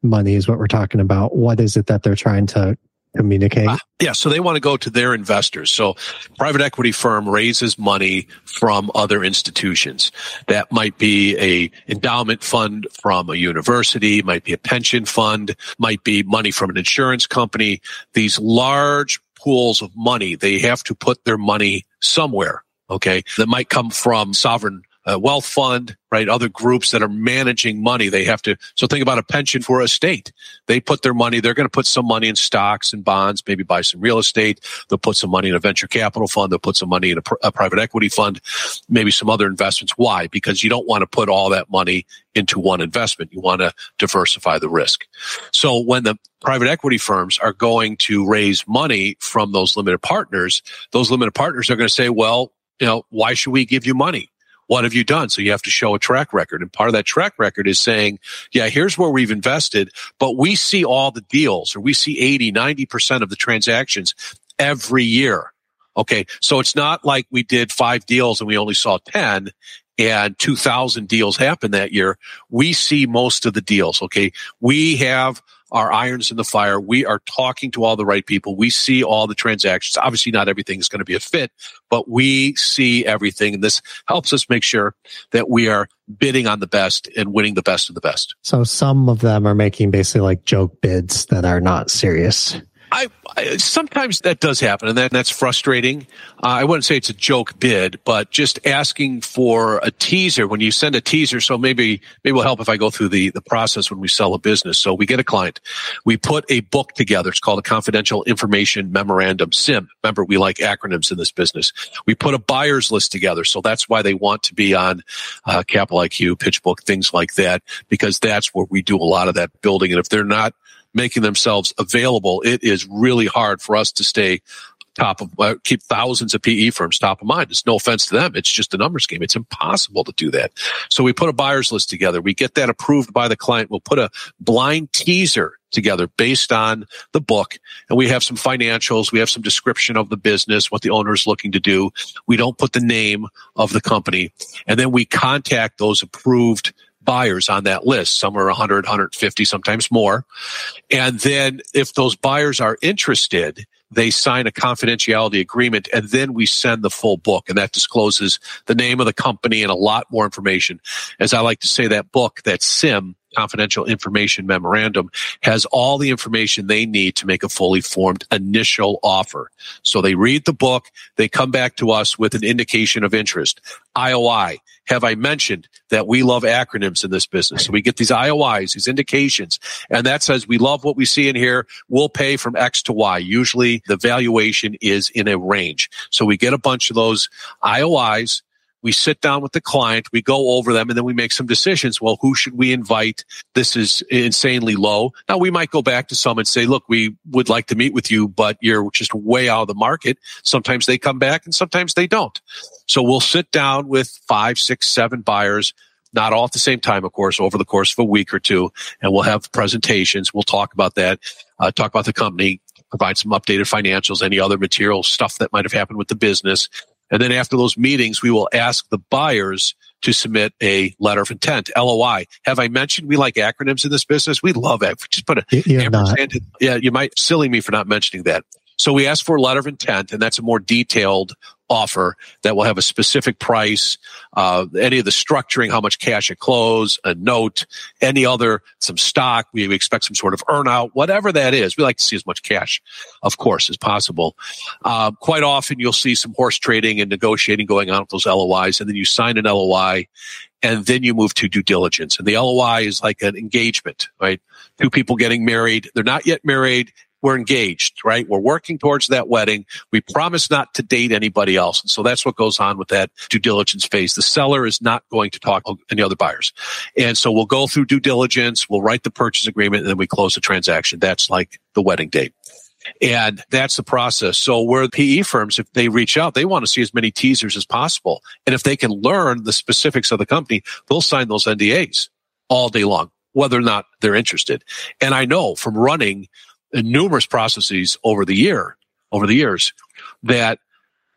money is what we're talking about. What is it that they're trying to communicate? Uh, yeah, so they want to go to their investors. So private equity firm raises money from other institutions. That might be a endowment fund from a university, might be a pension fund, might be money from an insurance company. These large pools of money, they have to put their money somewhere. Okay. That might come from sovereign a wealth fund, right? Other groups that are managing money. They have to, so think about a pension for a state. They put their money, they're going to put some money in stocks and bonds, maybe buy some real estate. They'll put some money in a venture capital fund. They'll put some money in a, pr- a private equity fund, maybe some other investments. Why? Because you don't want to put all that money into one investment. You want to diversify the risk. So when the private equity firms are going to raise money from those limited partners, those limited partners are going to say, well, you know, why should we give you money? What have you done? So you have to show a track record. And part of that track record is saying, yeah, here's where we've invested, but we see all the deals or we see 80, 90% of the transactions every year. Okay. So it's not like we did five deals and we only saw 10 and 2000 deals happen that year. We see most of the deals. Okay. We have our irons in the fire. We are talking to all the right people. We see all the transactions. Obviously, not everything is going to be a fit, but we see everything. And this helps us make sure that we are bidding on the best and winning the best of the best. So some of them are making basically like joke bids that are not serious. I, I, sometimes that does happen, and that, that's frustrating. Uh, I wouldn't say it's a joke bid, but just asking for a teaser when you send a teaser. So maybe maybe will help if I go through the the process when we sell a business. So we get a client, we put a book together. It's called a confidential information memorandum (CIM). Remember, we like acronyms in this business. We put a buyers list together, so that's why they want to be on uh, Capital IQ, PitchBook, things like that, because that's where we do a lot of that building. And if they're not making themselves available, it is really hard for us to stay top of uh, keep thousands of PE firms top of mind. It's no offense to them. It's just a numbers game. It's impossible to do that. So we put a buyers list together. We get that approved by the client. We'll put a blind teaser together based on the book. And we have some financials. We have some description of the business, what the owner is looking to do. We don't put the name of the company. And then we contact those approved buyers on that list. Some are 100, 150, sometimes more. And then if those buyers are interested, they sign a confidentiality agreement and then we send the full book and that discloses the name of the company and a lot more information. As I like to say, that book, that CIM, confidential information memorandum has all the information they need to make a fully formed initial offer. So they read the book, they come back to us with an indication of interest. IOI, have I mentioned that we love acronyms in this business? So we get these IOIs, these indications, and that says we love what we see in here. We'll pay from X to Y. Usually the valuation is in a range. So we get a bunch of those IOIs. We sit down with the client, we go over them, and then we make some decisions. Well, who should we invite? This is insanely low. Now we might go back to some and say, look, we would like to meet with you, but you're just way out of the market. Sometimes they come back and sometimes they don't. So we'll sit down with five, six, seven buyers, not all at the same time, of course, over the course of a week or two, and we'll have presentations. We'll talk about that, uh, talk about the company, provide some updated financials, any other material stuff that might have happened with the business. And then after those meetings, we will ask the buyers to submit a letter of intent, LOI. Have I mentioned we like acronyms in this business? We love it. Just put a You're not. Yeah, you might silly me for not mentioning that. So we ask for a letter of intent, and that's a more detailed offer that will have a specific price, uh, any of the structuring, how much cash at close, a note, any other, some stock. We expect some sort of earnout, whatever that is. We like to see as much cash, of course, as possible. Uh, quite often you'll see some horse trading and negotiating going on with those LOIs, and then you sign an LOI and then you move to due diligence. And the LOI is like an engagement, right? Two people getting married. They're not yet married we're engaged, right? We're working towards that wedding. We promise not to date anybody else. And so that's what goes on with that due diligence phase. The seller is not going to talk to any other buyers. And so we'll go through due diligence. We'll write the purchase agreement and then we close the transaction. That's like the wedding date. And that's the process. So where PE firms, if they reach out, they want to see as many teasers as possible. And if they can learn the specifics of the company, they'll sign those NDAs all day long, whether or not they're interested. And I know from running numerous processes over the year, over the years, that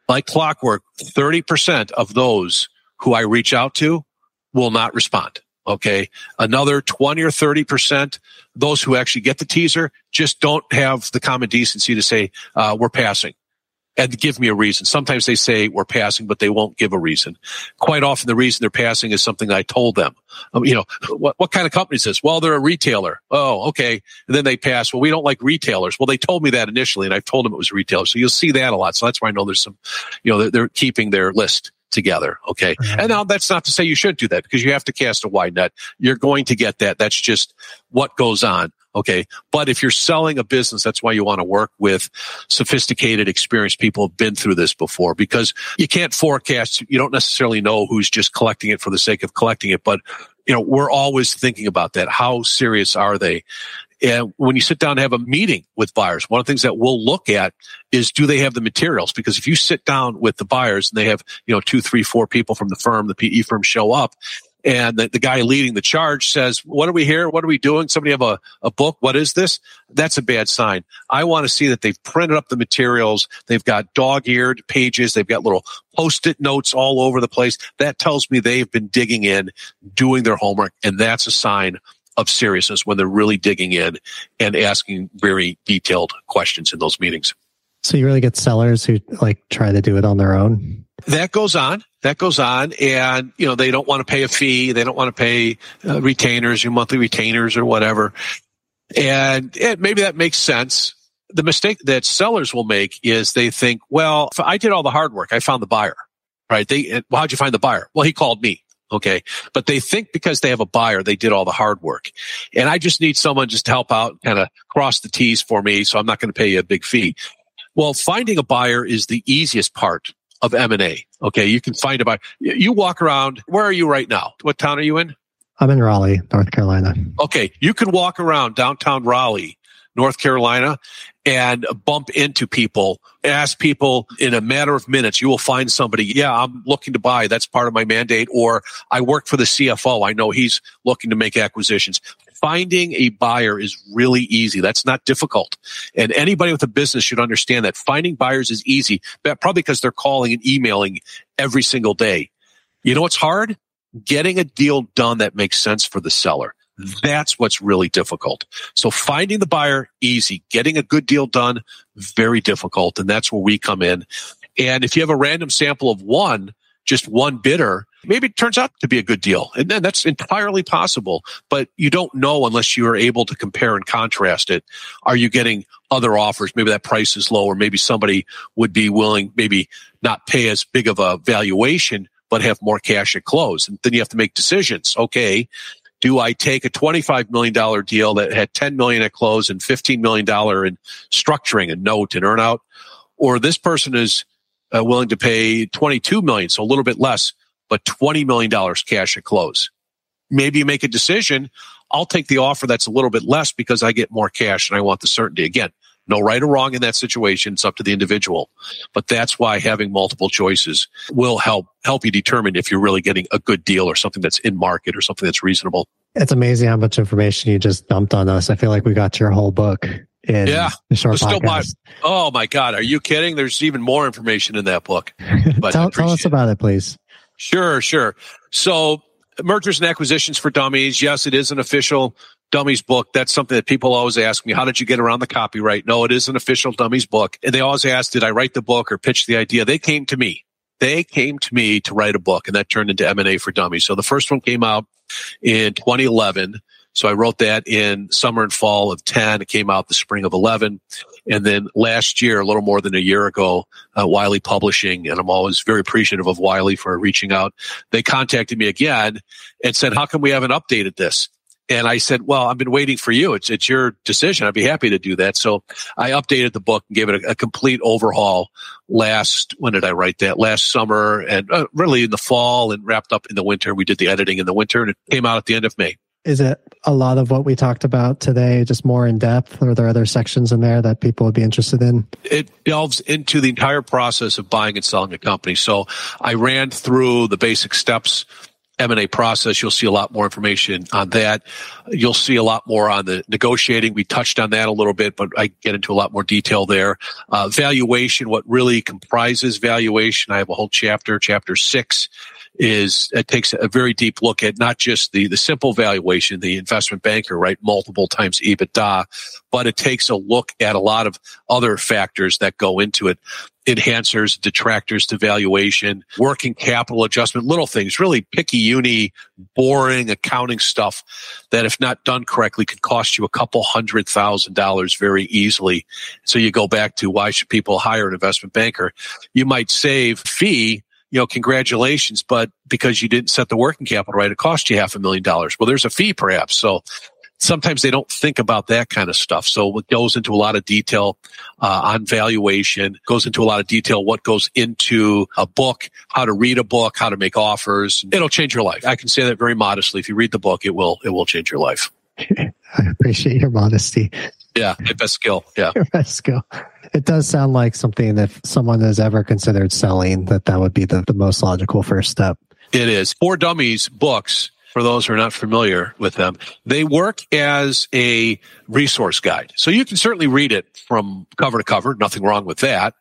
like clockwork, 30% of those who I reach out to will not respond. Okay. Another 20 or 30%, those who actually get the teaser just don't have the common decency to say, uh, we're passing and give me a reason. Sometimes they say we're passing, but they won't give a reason. Quite often the reason they're passing is something I told them. Um, you know, what, what kind of company is this? Well, they're a retailer. Oh, okay. And then they pass. Well, we don't like retailers. Well, they told me that initially and I've told them it was a retailer. So you'll see that a lot. So that's why I know there's some, you know, they're, they're keeping their list together. Okay. Mm-hmm. And now that's not to say you should do that because you have to cast a wide net. You're going to get that. That's just what goes on. Okay. But if you're selling a business, that's why you want to work with sophisticated, experienced people who've been through this before because you can't forecast. You don't necessarily know who's just collecting it for the sake of collecting it. But, you know, we're always thinking about that. How serious are they? And when you sit down and have a meeting with buyers, one of the things that we'll look at is do they have the materials? Because if you sit down with the buyers and they have, you know, two, three, four people from the firm, the PE firm show up and the, the, guy leading the charge says, what are we here? What are we doing? Somebody have a, a book? What is this? That's a bad sign. I want to see that they've printed up the materials. They've got dog-eared pages. They've got little post-it notes all over the place. That tells me they've been digging in, doing their homework. And that's a sign of seriousness when they're really digging in and asking very detailed questions in those meetings. So you really get sellers who like try to do it on their own. That goes on. That goes on, and you know they don't want to pay a fee. They don't want to pay uh, retainers, your monthly retainers, or whatever. And, maybe that makes sense. The mistake that sellers will make is they think, well, I did all the hard work. I found the buyer, right? They, well, how'd you find the buyer? Well, he called me. Okay. But they think because they have a buyer, they did all the hard work. And I just need someone just to help out, kind of cross the T's for me. So I'm not going to pay you a big fee. Well, finding a buyer is the easiest part of M&A. Okay. You can find a buyer. You walk around. Where are you right now? What town are you in? I'm in Raleigh, North Carolina. Okay. You can walk around downtown Raleigh, North Carolina, and bump into people, ask people in a matter of minutes, you will find somebody, yeah, I'm looking to buy. That's part of my mandate. Or I work for the CFO. I know he's looking to make acquisitions. Finding a buyer is really easy. That's not difficult. And anybody with a business should understand that finding buyers is easy, probably because they're calling and emailing every single day. You know what's hard? Getting a deal done that makes sense for the seller. That's what's really difficult. So finding the buyer, easy. Getting a good deal done, very difficult. And that's where we come in. And if you have a random sample of one, just one bidder, maybe it turns out to be a good deal. And then that's entirely possible, but you don't know unless you are able to compare and contrast it. Are you getting other offers? Maybe that price is low, or maybe somebody would be willing, maybe not pay as big of a valuation, but have more cash at close. And then you have to make decisions. Okay. Do I take a $25 million deal that had 10 million at close and $15 million in structuring and note and earnout? Or this person is uh, willing to pay 22 million, so a little bit less, but $20 million cash at close. Maybe you make a decision. I'll take the offer that's a little bit less because I get more cash and I want the certainty. Again, no right or wrong in that situation. It's up to the individual. But that's why having multiple choices will help help you determine if you're really getting a good deal or something that's in market or something that's reasonable. It's amazing how much information you just dumped on us. I feel like we got your whole book in yeah, the short podcast. oh my God. Are you kidding? There's even more information in that book. tell, tell us about it, please. Sure, sure. So mergers and acquisitions for dummies. Yes, it is an official dummies book. That's something that people always ask me. How did you get around the copyright? No, it is an official dummies book. And they always ask, did I write the book or pitch the idea? They came to me. They came to me to write a book and that turned into M&A for dummies. So the first one came out in 2011. So I wrote that in summer and fall of 10. It came out the spring of 11. And then last year, a little more than a year ago, uh, Wiley Publishing, and I'm always very appreciative of Wiley for reaching out. They contacted me again and said, how come we haven't updated this? And I said, well, I've been waiting for you. It's, it's your decision. I'd be happy to do that. So I updated the book and gave it a, a complete overhaul last, when did I write that? Last summer and uh, really in the fall and wrapped up in the winter. We did the editing in the winter and it came out at the end of May. Is it a lot of what we talked about today, just more in depth? Or are there other sections in there that people would be interested in? It delves into the entire process of buying and selling a company. So I ran through the basic steps M&A process. You'll see a lot more information on that. You'll see a lot more on the negotiating. We touched on that a little bit, but I get into a lot more detail there. Uh, valuation, what really comprises valuation. I have a whole chapter, chapter six is it takes a very deep look at not just the, the simple valuation, the investment banker, right? Multiple times EBITDA, but it takes a look at a lot of other factors that go into it. Enhancers, detractors to valuation, working capital adjustment, little things, really picky uni, boring accounting stuff that if not done correctly could cost you a couple hundred thousand dollars very easily. So you go back to why should people hire an investment banker? You might save fee you know, congratulations, but because you didn't set the working capital right, it cost you half a million dollars. Well, there's a fee perhaps. So sometimes they don't think about that kind of stuff. So it goes into a lot of detail uh, on valuation, goes into a lot of detail what goes into a book, how to read a book, how to make offers. It'll change your life. I can say that very modestly. If you read the book, it will it will change your life. I appreciate your modesty. Yeah, my best skill. Yeah, your best skill. It does sound like something that if someone has ever considered selling, that that would be the, the most logical first step. It is. For Dummies books, for those who are not familiar with them, they work as a resource guide. So you can certainly read it from cover to cover. Nothing wrong with that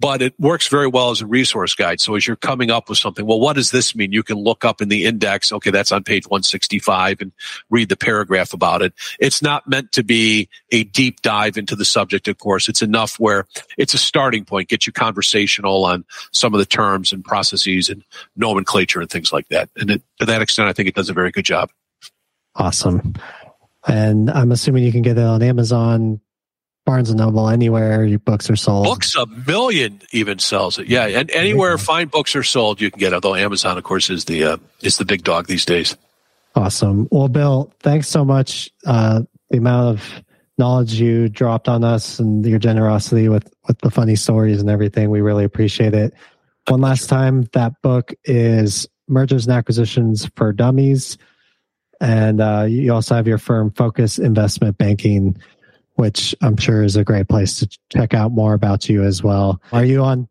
but it works very well as a resource guide. So as you're coming up with something, well, what does this mean? You can look up in the index. Okay, that's on page 165 and read the paragraph about it. It's not meant to be a deep dive into the subject, of course. It's enough where it's a starting point, get you conversational on some of the terms and processes and nomenclature and things like that. And it, to that extent, I think it does a very good job. Awesome. And I'm assuming you can get it on Amazon, Barnes and Noble, anywhere your books are sold. Books a million even sells it. Yeah, and anywhere fine books are sold, you can get it. Although Amazon, of course, is the uh, is the big dog these days. Awesome. Well, Bill, thanks so much. Uh, the amount of knowledge you dropped on us and your generosity with with the funny stories and everything, we really appreciate it. One last time, that book is Mergers and Acquisitions for Dummies, and uh, you also have your firm Focus Investment Banking which I'm sure is a great place to check out more about you as well. Are you on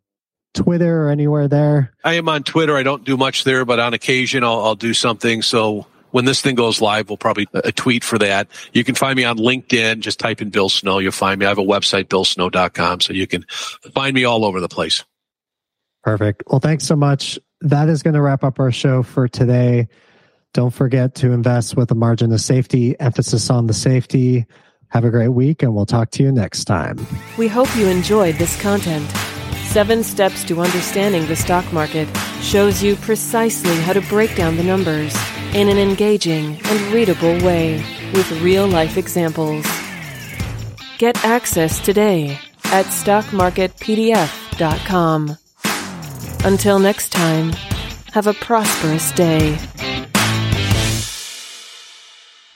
Twitter or anywhere there? I am on Twitter. I don't do much there, but on occasion I'll, I'll do something. So when this thing goes live, we'll probably a uh, tweet for that. You can find me on LinkedIn. Just type in Bill Snow. You'll find me. I have a website, billsnow.com. So you can find me all over the place. Perfect. Well, thanks so much. That is going to wrap up our show for today. Don't forget to invest with a margin of safety, emphasis on the safety. Have a great week, and we'll talk to you next time. We hope you enjoyed this content. Seven Steps to Understanding the Stock Market shows you precisely how to break down the numbers in an engaging and readable way with real life examples. Get access today at stockmarketpdf.com. Until next time, have a prosperous day.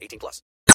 18 plus.